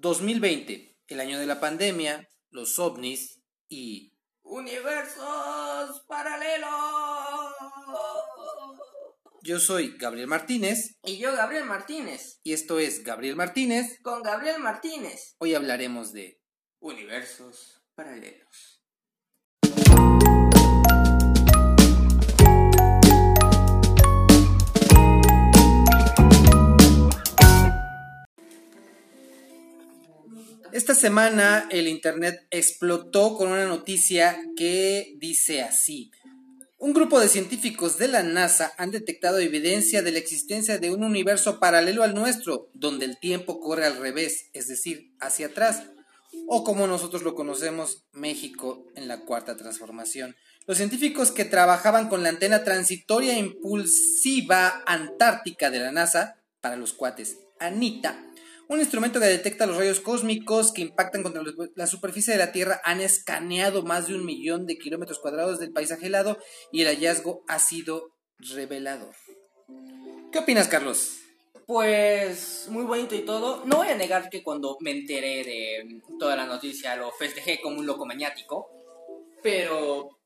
2020, el año de la pandemia, los ovnis y... Universos paralelos. Yo soy Gabriel Martínez Y yo, Gabriel Martínez. y esto es Gabriel Martínez. Con Gabriel Martínez. Hoy hablaremos de... Universos paralelos. Esta semana el Internet explotó con una noticia que dice así. Un grupo de científicos de la NASA han detectado evidencia de la existencia de un universo paralelo al nuestro, donde el tiempo corre al revés, es decir, hacia atrás, o como nosotros lo conocemos, México en la cuarta transformación. Los científicos que trabajaban con la antena transitoria impulsiva antártica de la NASA, para los cuates, ANITA, un instrumento que detecta los rayos cósmicos que impactan contra la superficie de la Tierra han escaneado más de un millón de kilómetros cuadrados del paisaje helado y el hallazgo ha sido revelador. ¿Qué opinas, Carlos? Pues muy bonito y todo. No voy a negar que cuando me enteré de toda la noticia lo festejé como un loco maniático. Pero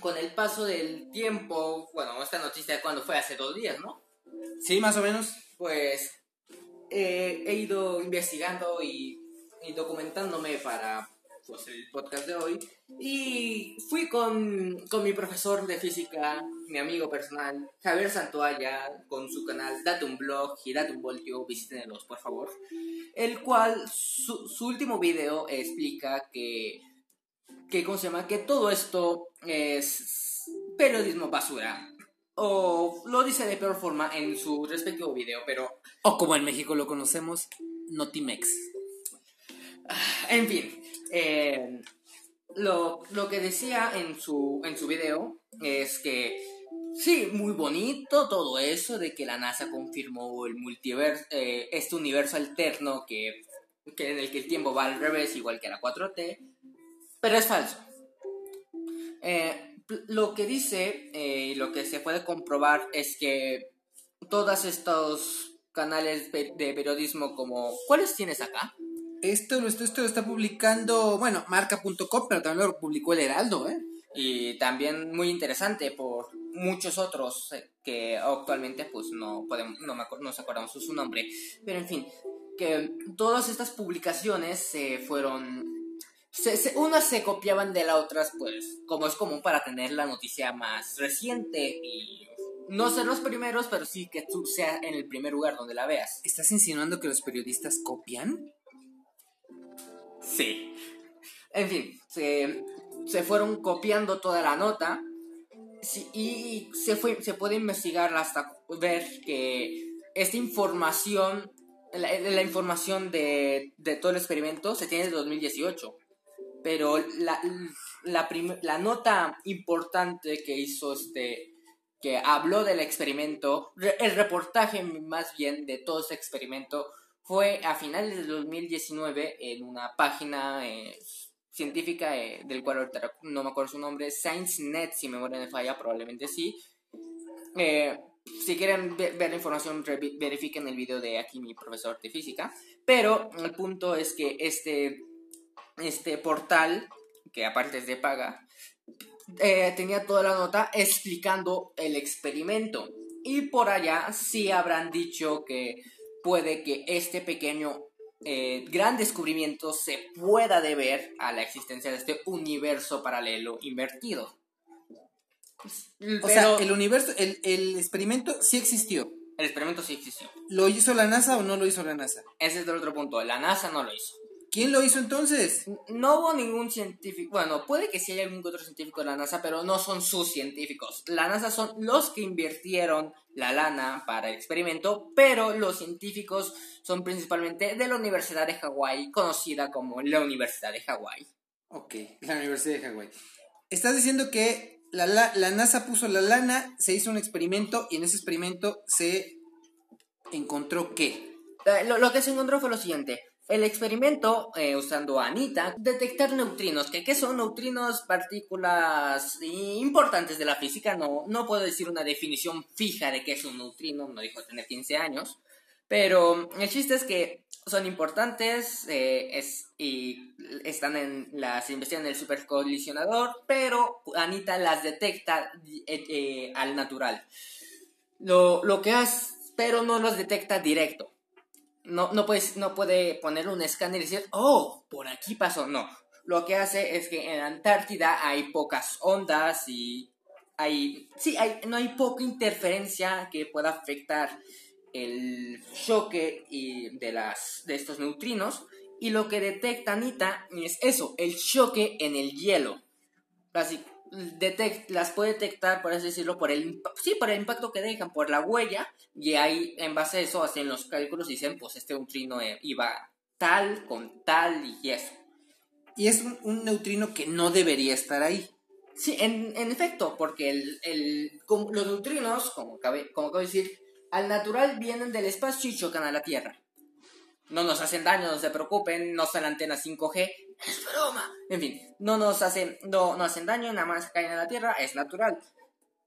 con el paso del tiempo, bueno, esta noticia cuando fue hace dos días, ¿no? Sí, más o menos. Pues eh, he ido investigando y, y documentándome para pues, el podcast de hoy. Y fui con, con mi profesor de física, mi amigo personal, Javier Santoalla, con su canal Date un blog y Date un voltio, visítenlos por favor. El cual, su, su último video explica que, que, ¿cómo se llama? Que todo esto es periodismo basura. O lo dice de peor forma en su respectivo video, pero O como en México lo conocemos, Notimex. En fin, eh, lo, lo que decía en su, en su video es que sí, muy bonito todo eso de que la NASA confirmó el multiverso, eh, este universo alterno que, que en el que el tiempo va al revés, igual que la 4T, pero es falso. Eh, lo que dice eh, y lo que se puede comprobar es que todos estos canales de periodismo como... ¿Cuáles tienes acá? Esto, lo- esto, esto lo está publicando, bueno, marca.com, pero también lo publicó el Heraldo, ¿eh? y también muy interesante por muchos otros eh, que actualmente pues no podemos no, me nos acordamos su nombre pero en fin que todas estas publicaciones se fueron se, se- unas se copiaban de las otras pues como es común para tener la noticia más reciente y no ser los primeros pero sí que tú sea en el primer lugar donde la veas ¿Estás insinuando que los periodistas copian? Sí. En fin, se, se fueron copiando toda la nota sí, y se, fue, se puede investigar hasta ver que esta información, la, la información de, de todo el experimento se tiene desde 2018. Pero la, la, nota importante que hizo este, que habló del experimento, el reportaje más bien de todo ese experimento, fue a finales del 2019 en una página eh, científica eh, del cual no me acuerdo su nombre, ScienceNet, si me memoria me falla, probablemente sí. Eh, si quieren ve- ver la información, verifiquen el video de aquí mi profesor de física. Pero el punto es que este, este portal, que aparte es de paga, eh, tenía toda la nota explicando el experimento. Y por allá sí habrán dicho que puede que este pequeño eh, gran descubrimiento se pueda deber a la existencia de este universo paralelo invertido. O Pero sea, el universo, el, el experimento sí existió. el experimento sí existió. ¿Lo hizo la NASA o no lo hizo la NASA? Ese es el otro punto. La NASA no lo hizo. ¿Quién lo hizo entonces? No hubo ningún científico, bueno, puede que sí haya algún otro científico de la NASA, pero no son sus científicos. La NASA son los que invirtieron la lana para el experimento, pero los científicos son principalmente de la Universidad de Hawái, conocida como la Universidad de Hawái. Ok, la Universidad de Hawái. Estás diciendo que la, la, la NASA puso la lana, se hizo un experimento y en ese experimento se encontró qué? Eh, Lo, lo que se encontró fue lo siguiente. El experimento, eh, usando a Anita, detectar neutrinos. que ¿Qué son neutrinos? Partículas importantes de la física. No, no puedo decir una definición fija de qué es un neutrino. No dijo tener 15 años. Pero el chiste es que son importantes eh, es, y están en las investigaciones del supercolisionador, pero Anita las detecta eh, al natural. Lo, lo que hace, pero no los detecta directo. No, no, no puede poner un escáner y decir, oh, por aquí pasó. No. Lo que hace es que en Antártida hay pocas ondas y hay, sí, hay, no hay poca interferencia que pueda afectar el choque y de, las, de estos neutrinos y lo que detecta Anita es eso, el choque en el hielo. Así, detect, las puede detectar, por así decirlo, por el, sí, por el impacto que dejan, por la huella, y ahí en base a eso hacen los cálculos y dicen, pues este neutrino eh, iba tal con tal y eso. Y es un, neutrino que no debería estar ahí. Sí, en, efecto, porque el, el, los neutrinos, como, cabe, como acabo de decir, al natural vienen del espacio y chocan a la Tierra. No nos hacen daño, no se preocupen, no son antenas 5G, es broma. En fin, no nos hacen, no, no hacen daño, nada más caen a la Tierra, es natural.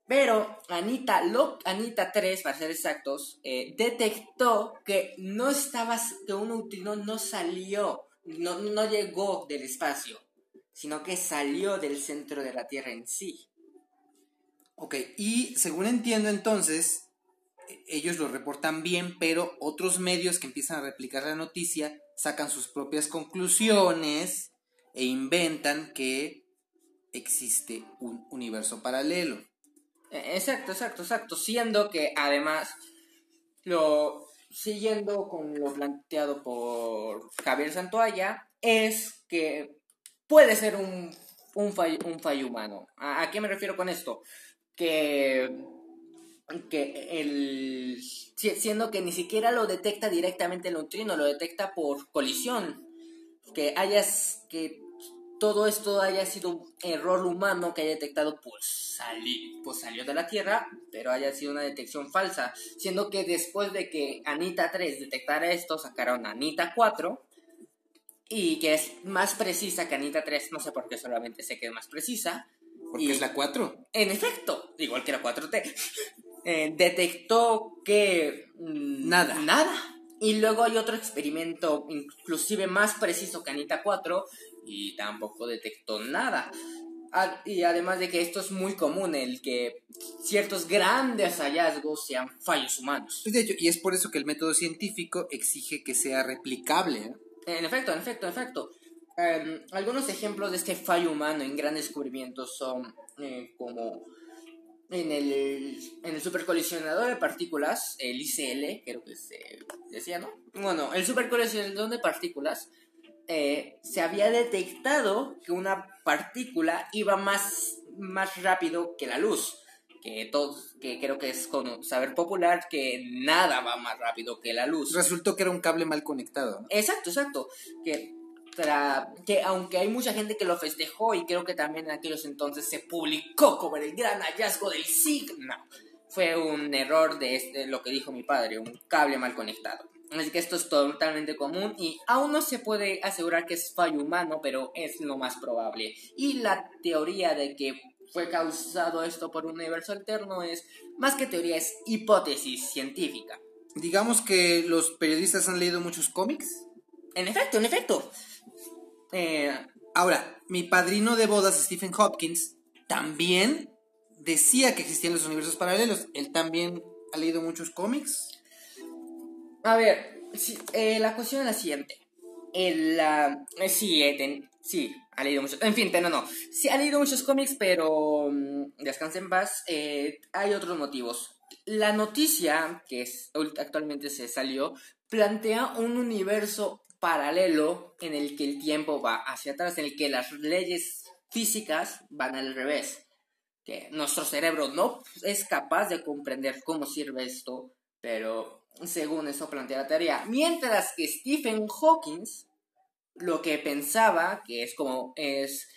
Pero Anita, lo, Anita 3, para ser exactos, eh, detectó que no estaba, que un neutrino no salió, no, no llegó del espacio, sino que salió del centro de la Tierra en sí. Ok, y según entiendo entonces, ellos lo reportan bien, pero otros medios que empiezan a replicar la noticia sacan sus propias conclusiones e inventan que existe un universo paralelo. E, exacto, exacto, exacto. Siendo que además, lo siguiendo con lo planteado por Javier Santoalla, es que puede ser un, un, fallo, un fallo humano. ¿A qué me refiero con esto? Que que el siendo que ni siquiera lo detecta directamente el neutrino, lo detecta por colisión, que hayas que todo esto haya sido un error humano que haya detectado pues, pues salió de la Tierra, pero haya sido una detección falsa, siendo que después de que Anita 3 detectara esto, sacaron Anita 4 y que es más precisa que Anita 3, no sé por qué solamente sé que es más precisa. Porque es la 4. En efecto, igual que la 4T. Eh, detectó que mm, nada. Nada. Y luego hay otro experimento, inclusive más preciso que Anita 4, y tampoco detectó nada. y además de que esto es muy común, el que ciertos grandes hallazgos sean fallos humanos. De hecho, y es por eso que el método científico exige que sea replicable. ¿eh? En efecto, en efecto, en efecto. Em, algunos ejemplos de este fallo humano en grandes descubrimientos son eh, como en el, en el supercolisionador de partículas, el ICL, creo que se decía, ¿no? Bueno, el supercolisionador de partículas eh, se había detectado que una partícula iba más, más rápido que la luz. Que, todos, que creo que es con saber popular que nada va más rápido que la luz. Resultó que era un cable mal conectado. Exacto, exacto. Que que aunque hay mucha gente que lo festejó y creo que también en aquellos entonces se publicó como el gran hallazgo del SIG, no, fue un error de este, lo que dijo mi padre, un cable mal conectado. Así que esto es totalmente común y aún no se puede asegurar que es fallo humano, pero es lo más probable. Y la teoría de que fue causado esto por un universo alterno es más que teoría, es hipótesis científica. Digamos que los periodistas han leído muchos cómics. En efecto, en efecto. Eh, ahora, mi padrino de bodas, Stephen Hopkins, también decía que existían los universos paralelos. Él también ha leído muchos cómics. A ver, eh, la cuestión es la siguiente. El, uh, sí, sí, ha leído muchos. En fin, no, no. Sí, ha leído muchos cómics, pero. Um, descansen en paz. hay otros motivos. La noticia que es, actualmente se salió plantea un universo paralelo en el que el tiempo va hacia atrás, en el que las leyes físicas van al revés. Que nuestro cerebro no es capaz de comprender cómo sirve esto, pero según eso plantea la teoría. Mientras que Stephen Hawking lo que pensaba, que es como es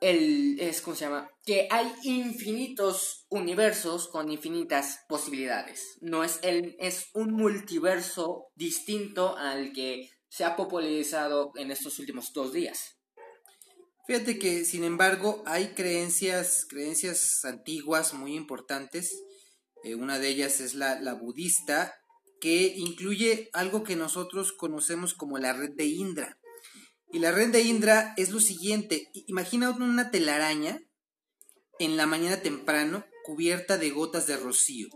el es ¿cómo se llama? que hay infinitos universos con infinitas posibilidades. No es el es un multiverso distinto al que se ha popularizado en estos últimos dos días. Fíjate que, sin embargo, hay creencias, creencias antiguas muy importantes. Eh, una de ellas es la, budista que incluye algo que nosotros conocemos como la red de Indra. Y la red de Indra es lo siguiente, imagina una telaraña en la mañana temprano cubierta de gotas de rocío.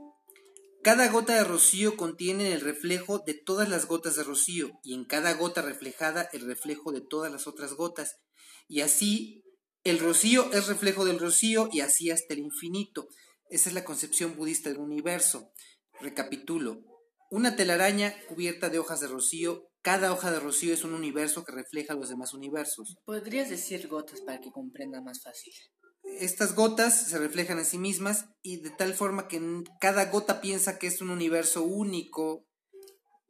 Cada gota de rocío contiene el reflejo de todas las gotas de rocío y en cada gota reflejada el reflejo de todas las otras gotas. Y así el rocío es reflejo del rocío y así hasta el infinito. Esa es la concepción budista del universo. Recapitulo. Una telaraña cubierta de hojas de rocío. Cada hoja de rocío es un universo que refleja los demás universos. ¿Podrías decir gotas para que comprenda más fácil? Estas gotas se reflejan en sí mismas y de tal forma que cada gota piensa que es un universo único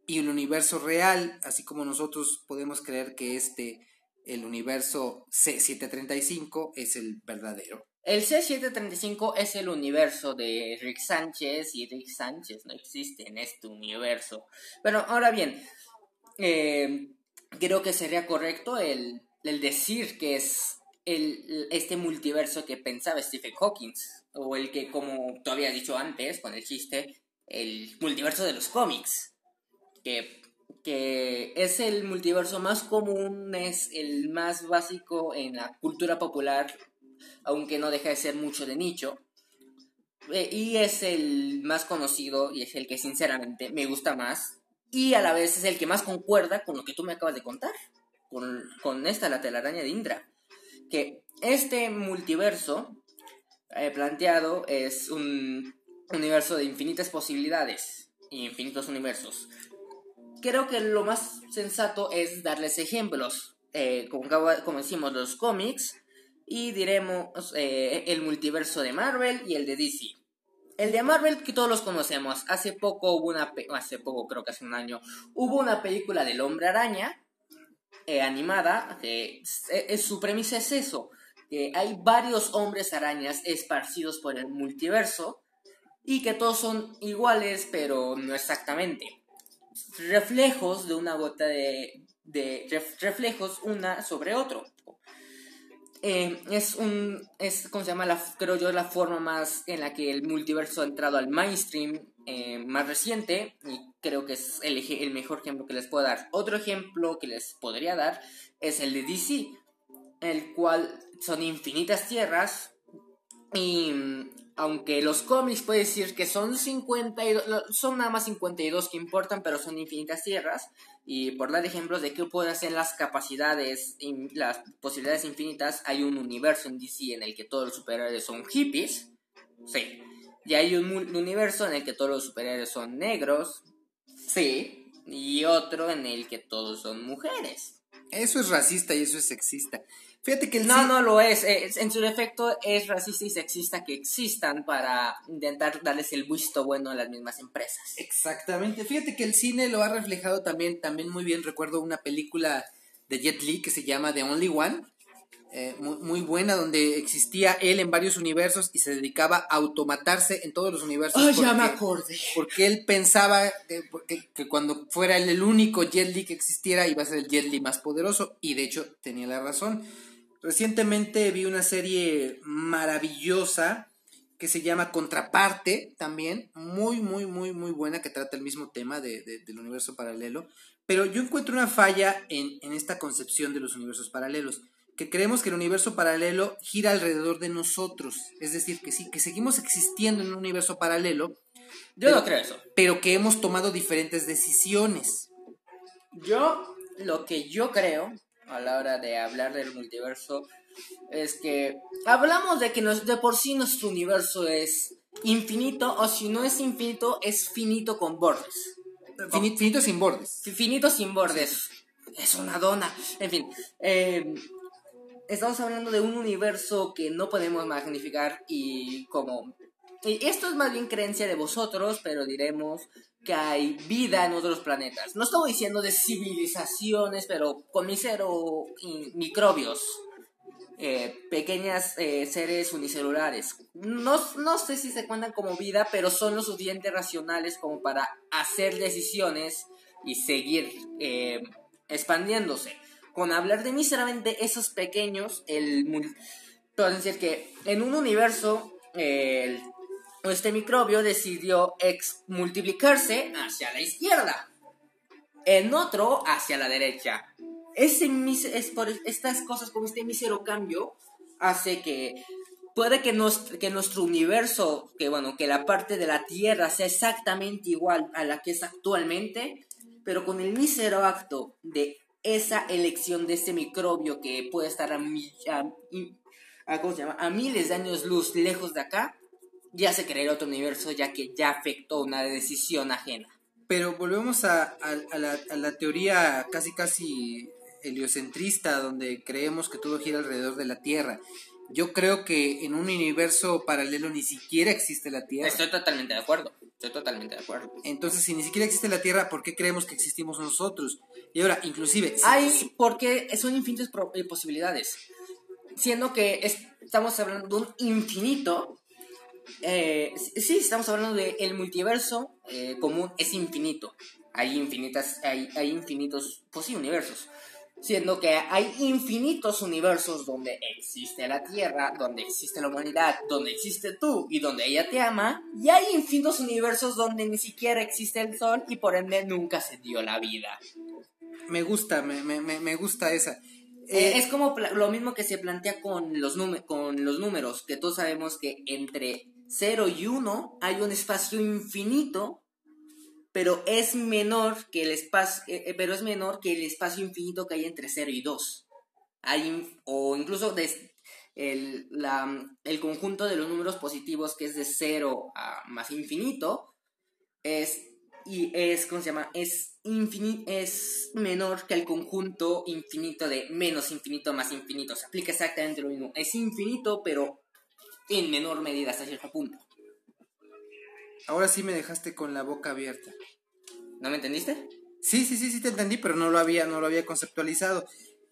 y un universo real, así como nosotros podemos creer que este, el universo C735, es el verdadero. El C735 es el universo de Rick Sánchez y Rick Sánchez no existe en este universo. Pero ahora bien, eh, creo que sería correcto el, el decir que es el, este multiverso que pensaba Stephen Hawking, o el que, como tú habías dicho antes con el chiste, el multiverso de los cómics, que, que es el multiverso más común, es el más básico en la cultura popular, aunque no deja de ser mucho de nicho. Eh, y es el más conocido y es el que sinceramente me gusta más. Y a la vez es el que más concuerda con lo que tú me acabas de contar. Con, con esta, la telaraña de Indra que este multiverso eh, planteado es un universo de infinitas posibilidades y infinitos universos. Creo que lo más sensato es darles ejemplos, eh, como, como, decimos, los cómics, y diremos eh, el multiverso de Marvel y el de DC. El de Marvel que todos los conocemos. Hace poco hubo una, hace poco creo que hace un año, hubo una película del Hombre Araña eh, animada, es, su premisa es eso, que hay varios hombres arañas esparcidos por el multiverso y que todos son iguales, pero no exactamente. Reflejos de una gota de reflejos una sobre otro. Eh, es un, es, ¿cómo se llama? La, creo yo, la forma más en la que el multiverso ha entrado al mainstream eh, más reciente y creo que es el, el, mejor ejemplo que les puedo dar. Otro ejemplo que les podría dar es el de DC, el cual son infinitas tierras y aunque los cómics puede decir que son 52, son nada más 52 que importan, pero son infinitas tierras y por dar ejemplos de qué pueden hacer las capacidades las posibilidades infinitas, hay un universo en DC en el que todos los superhéroes son hippies. Sí, y hay un universo en el que todos los superhéroes son negros. Sí. Y otro en el que todos son mujeres. Eso es racista y eso es sexista. Fíjate que el No, no lo es. En su defecto es racista y sexista que existan para intentar darles el visto bueno a las mismas empresas. Exactamente. Fíjate que el cine lo ha reflejado también, también muy bien. Recuerdo una película de Jet Li que se llama The Only One eh, muy, buena donde existía él en varios universos y se dedicaba a automatarse en todos los universos. Oh, ya me acordé. Porque él pensaba que, que, cuando fuera el único Jet Li que existiera iba a ser el Jet Li más poderoso y de hecho tenía la razón. Recientemente vi una serie maravillosa que se llama Contraparte también, muy, muy, muy, muy buena que trata el mismo tema de, del universo paralelo. Pero yo encuentro una falla en, en esta concepción de los universos paralelos que creemos que el universo paralelo gira alrededor de nosotros. Es decir, que sí, que seguimos existiendo en un universo paralelo. Yo no creo eso. Pero que hemos tomado diferentes decisiones. Yo, lo que yo creo a la hora de hablar del multiverso es que hablamos de que de por sí nuestro universo es infinito o si no es infinito es finito con bordes. finito sin bordes. Finito sin bordes. Es una dona. En fin. Eh, estamos hablando de un universo que no podemos magnificar y como... Y esto es más bien creencia de vosotros, pero diremos que hay vida en otros planetas. No estamos diciendo de civilizaciones, pero con misero microbios. Eh, pequeñas eh, seres unicelulares. No, no sé si se cuentan como vida, pero son lo suficiente racionales como para hacer decisiones y seguir eh, expandiéndose con hablar de míseramente esos pequeños, el... Puedo decir que en un universo, este microbio decidió multiplicarse hacia la izquierda, en otro hacia la derecha. Es por estas cosas como este mísero cambio hace que puede que, que nuestro universo, que bueno, que la parte de la Tierra sea exactamente igual a la que es actualmente, pero con el mísero acto de esa elección de ese microbio que puede estar a, a miles de años luz lejos de acá, ya se creará otro universo ya que ya afectó una decisión ajena. Pero volvemos a, la, a la teoría casi casi heliocentrista donde creemos que todo gira alrededor de la Tierra. Yo creo que en un universo paralelo ni siquiera existe la Tierra. Estoy totalmente de acuerdo. Estoy totalmente de acuerdo. Entonces, si ni siquiera existe la Tierra, ¿por qué creemos que existimos nosotros? Y ahora, inclusive... Hay, porque son infinitas eh, posibilidades. Siendo que estamos hablando de un infinito, eh, sí, estamos hablando de el multiverso eh, común es infinito. Hay infinitas, hay, hay infinitos, pues sí, universos siendo que hay infinitos universos donde existe la Tierra, donde existe la humanidad, donde existe tú y donde ella te ama, y hay infinitos universos donde ni siquiera existe el Sol y por ende nunca se dio la vida. Me gusta, me, me, me gusta esa. Eh, es como lo mismo que se plantea con los, con los números, que todos sabemos que entre 0 y 1 hay un espacio infinito pero es menor que el espacio, eh, eh, pero es menor que el espacio infinito que hay entre 0 y 2. Hay, o incluso el, el, conjunto de los números positivos que es de 0 a más infinito es y es ¿cómo se llama? es es menor que el conjunto infinito de menos infinito más infinito. Se aplica exactamente lo mismo. Es infinito, pero en menor medida hasta cierto punto. Ahora sí me dejaste con la boca abierta. ¿No me entendiste? Sí, sí, sí, sí te entendí, pero no lo había, no lo había conceptualizado.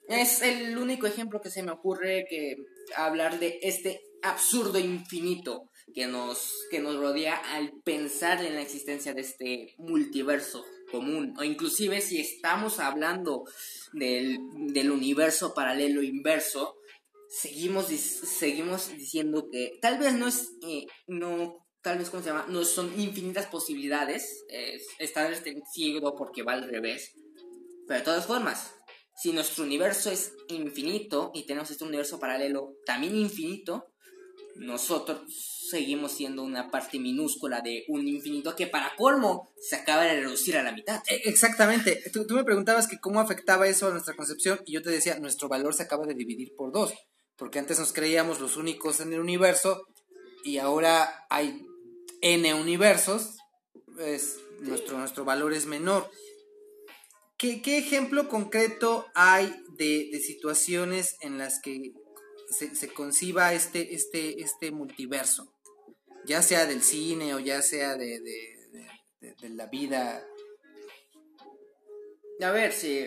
Es el único ejemplo que se me ocurre que hablar de este absurdo infinito que nos, que nos rodea al pensar en la existencia de este multiverso común. O inclusive si estamos hablando del, del universo paralelo inverso, seguimos, seguimos diciendo que tal vez no es, eh, no tal vez, ¿cómo se llama? No son infinitas posibilidades. Es, está restringido porque va al revés. Pero de todas formas, si nuestro universo es infinito y tenemos este universo paralelo también infinito, nosotros seguimos siendo una parte minúscula de un infinito que para colmo se acaba de reducir a la mitad. E, exactamente. Tú, tú, me preguntabas que cómo afectaba eso a nuestra concepción y yo te decía, nuestro valor se acaba de dividir por dos, porque antes nos creíamos los únicos en el universo y ahora hay n universos, es, nuestro, nuestro valor es menor. ¿Qué, ejemplo concreto hay de, situaciones en las que se, conciba este, este, este multiverso? Ya sea del cine o ya sea de, de la vida. A ver, si,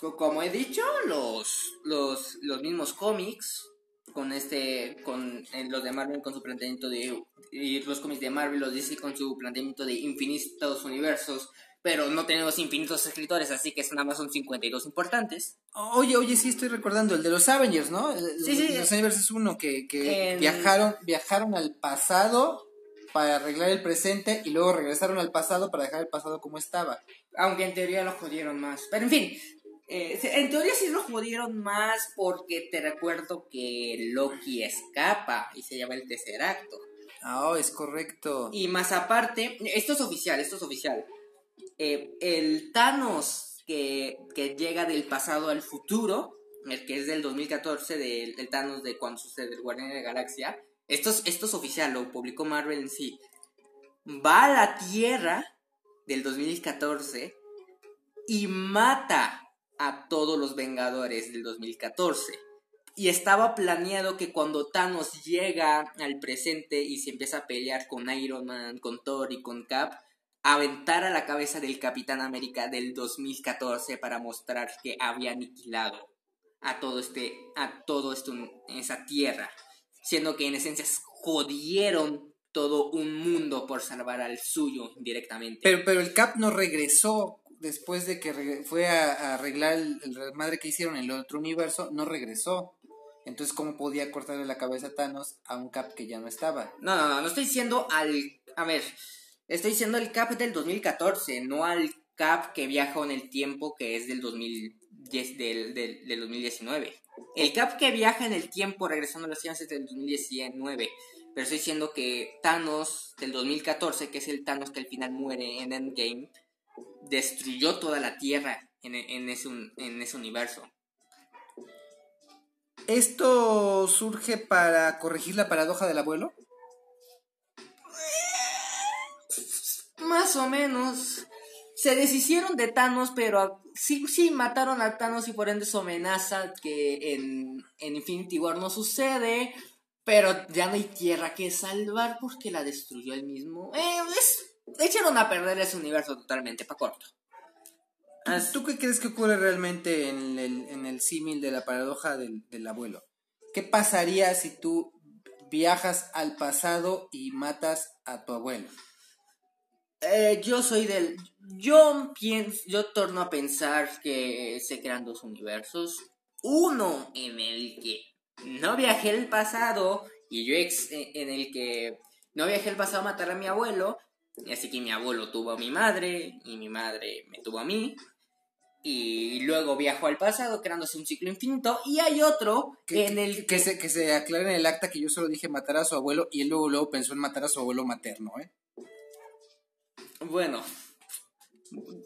como he dicho, los, los, los mismos cómics con este, con eh, los de Marvel con su planteamiento de, y los cómics de Marvel, los DC con su planteamiento de infinitos universos, pero no tenemos infinitos escritores, así que nada más son 52 importantes. Oye, oye, sí estoy recordando, el de los Avengers, ¿no? sí, sí. Los Avengers es uno que, que viajaron, viajaron al pasado para arreglar el presente y luego regresaron al pasado para dejar el pasado como estaba. Aunque en teoría lo jodieron más. Pero en fin, eh, en teoría sí lo jodieron más porque te recuerdo que Loki escapa y se llama el tercer acto. Ah, es correcto. Y más aparte, esto es oficial, esto es oficial. Eh, el Thanos que, llega del pasado al futuro, el que es del 2014, del, Thanos de cuando sucede el Guardián de la Galaxia, esto es, esto es oficial, lo publicó Marvel en sí. Va a la Tierra del 2014 y mata a todos los Vengadores del 2014. Y estaba planeado que cuando Thanos llega al presente y se empieza a pelear con Iron Man, con Thor y con Cap, aventara la cabeza del Capitán América del 2014 para mostrar que había aniquilado a todo este, a todo esto esa tierra. Siendo que en esencia jodieron todo un mundo por salvar al suyo directamente. Pero, pero el Cap no regresó después de que fue a, arreglar el, madre que hicieron en el otro universo, no regresó. Entonces, ¿cómo podía cortarle la cabeza a Thanos a un Cap que ya no estaba? No, no, no, no estoy diciendo al... A ver, estoy diciendo el Cap del 2014, no al Cap que viaja en el tiempo que es del 2010, del, del, del 2019. El Cap que viaja en el tiempo regresando a las ciencias del 2019. Pero estoy diciendo que Thanos del 2014, que es el Thanos que al final muere en Endgame, destruyó toda la Tierra en, en, ese, en ese universo. ¿Esto surge para corregir la paradoja del abuelo? Más o menos. Se deshicieron de Thanos, pero sí, sí mataron a Thanos y por ende su amenaza que en, en Infinity War no sucede. Pero ya no hay tierra que salvar porque la destruyó él mismo. Eh, echaron a perder ese universo totalmente, para corto. ¿Tú qué crees que ocurre realmente en el, en el símil de la paradoja del, del, abuelo? ¿Qué pasaría si tú viajas al pasado y matas a tu abuelo? Eh, yo soy del... Yo pienso, yo torno a pensar que se crean dos universos. Uno en el que no viajé al pasado y yo ex, en el que no viajé al pasado a matar a mi abuelo, así que mi abuelo tuvo a mi madre y mi madre me tuvo a mí. Y luego viajó al pasado creándose un ciclo infinito. Y hay otro que, en el que, se, que se aclare en el acta que yo solo dije matar a su abuelo y él luego, luego pensó en matar a su abuelo materno, ¿eh? Bueno,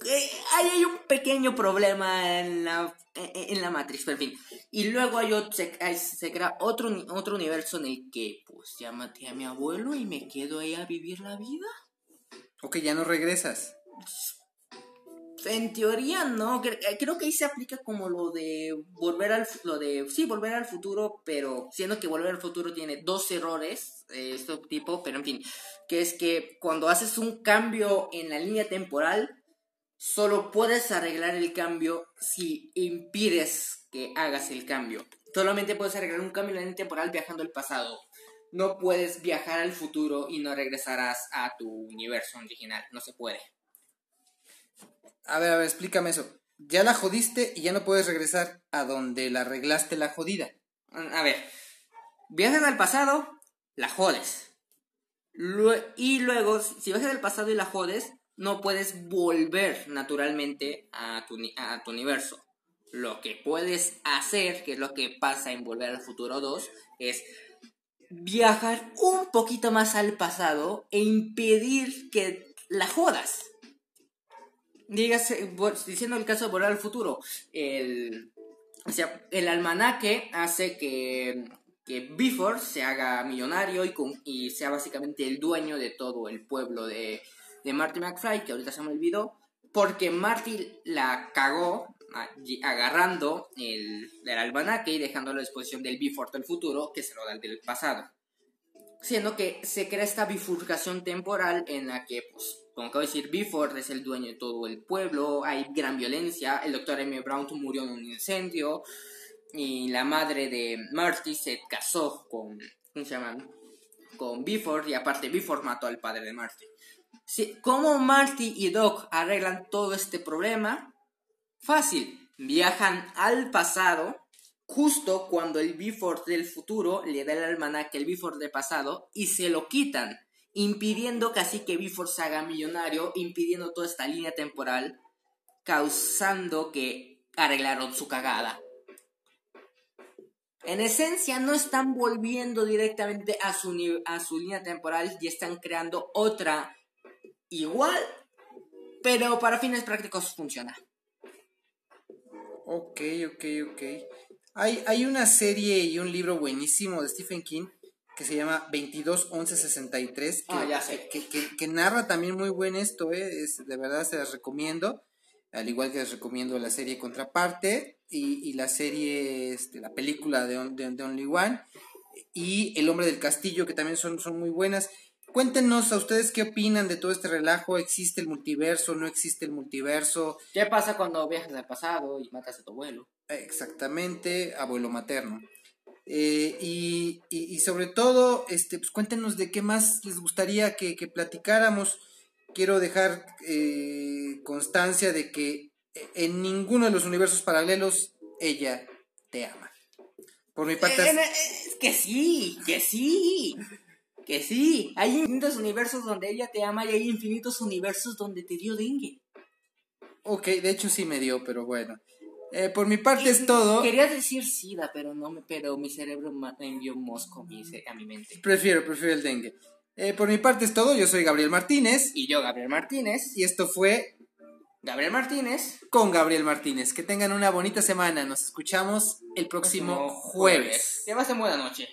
eh, ahí hay un pequeño problema en la, en la matriz, pero en fin. Y luego hay otro, se, se, crea otro, otro universo en el que, pues, ya maté a mi abuelo y me quedo ahí a vivir la vida. O que ya no regresas. En teoría no, eh, creo que ahí se aplica como lo de volver al lo de sí, volver al futuro, pero siendo que volver al futuro tiene dos errores de este tipo, pero en fin, que es que cuando haces un cambio en la línea temporal, solo puedes arreglar el cambio si impides que hagas el cambio. Solamente puedes arreglar un cambio en la línea temporal viajando al pasado. No puedes viajar al futuro y no regresarás a tu universo original. No se puede. A ver, a ver, explícame eso. Ya la jodiste y ya no puedes regresar a donde la arreglaste la jodida. A ver, viajas al pasado, la jodes. y luego, si viajas al pasado y la jodes, no puedes volver naturalmente a tu, a tu universo. Lo que puedes hacer, que es lo que pasa en Volver al Futuro 2, es viajar un poquito más al pasado e impedir que la jodas. Dígase, diciendo el caso de Volver al Futuro, el, o sea, el almanaque hace que, que Bifford se haga millonario y, y sea básicamente el dueño de todo el pueblo de, de Marty McFly, que ahorita se me olvidó, porque Marty la cagó agarrando el, el almanaque y dejándolo a disposición del Biford del futuro, que se lo da el del pasado. Siendo que se crea esta bifurcación temporal en la que, pues, como acabo de decir, Biford es el dueño de todo el pueblo, hay gran violencia, el doctor M. Brown murió en un incendio, y la madre de Marty se casó con, ¿cómo se? Con Biford, y aparte Biford mató al padre de Marty. ¿Cómo Marty y Doc arreglan todo este problema? Fácil, viajan al pasado, justo cuando el Biford del futuro le da el almanaque al Biford del pasado y se lo quitan, impidiendo casi que Biford se haga millonario, impidiendo toda esta línea temporal, causando que arreglaron su cagada. En esencia no están volviendo directamente a su, a su línea temporal y están creando otra igual, pero para fines prácticos funciona. Ok, ok, ok. Hay, hay una serie y un libro buenísimo de Stephen King que se llama 221163 que, ah, ya sé. que, que, narra también muy buen esto, ¿eh? de verdad se las recomiendo, al igual que les recomiendo la serie Contraparte y, y la serie, este, la película de, de, de, Only One y El Hombre del Castillo, que también son, son muy buenas. Cuéntenos a ustedes qué opinan de todo este relajo. ¿Existe el multiverso? ¿No existe el multiverso? ¿Qué pasa cuando viajas al pasado y matas a tu abuelo? Exactamente, abuelo materno. Eh, y, y, sobre todo, este, pues cuéntenos de qué más les gustaría que, que platicáramos. Quiero dejar eh, constancia de que en ninguno de los universos paralelos ella te ama. Por mi parte... Eh, eh, que sí, que sí. Que sí. Hay infinitos universos donde ella te ama y hay infinitos universos donde te dio dengue. Ok, de hecho sí me dio, pero bueno. Eh, por mi parte es todo. Quería decir SIDA, pero no me, pero mi cerebro envió un mosco a mi, mente. Prefiero, prefiero el dengue. Eh, por mi parte es todo. Yo soy Gabriel Martínez. Y yo, Gabriel Martínez. Y esto fue Gabriel Martínez. Con Gabriel Martínez. Que tengan una bonita semana. Nos escuchamos el próximo, jueves. Que pasen buena noche.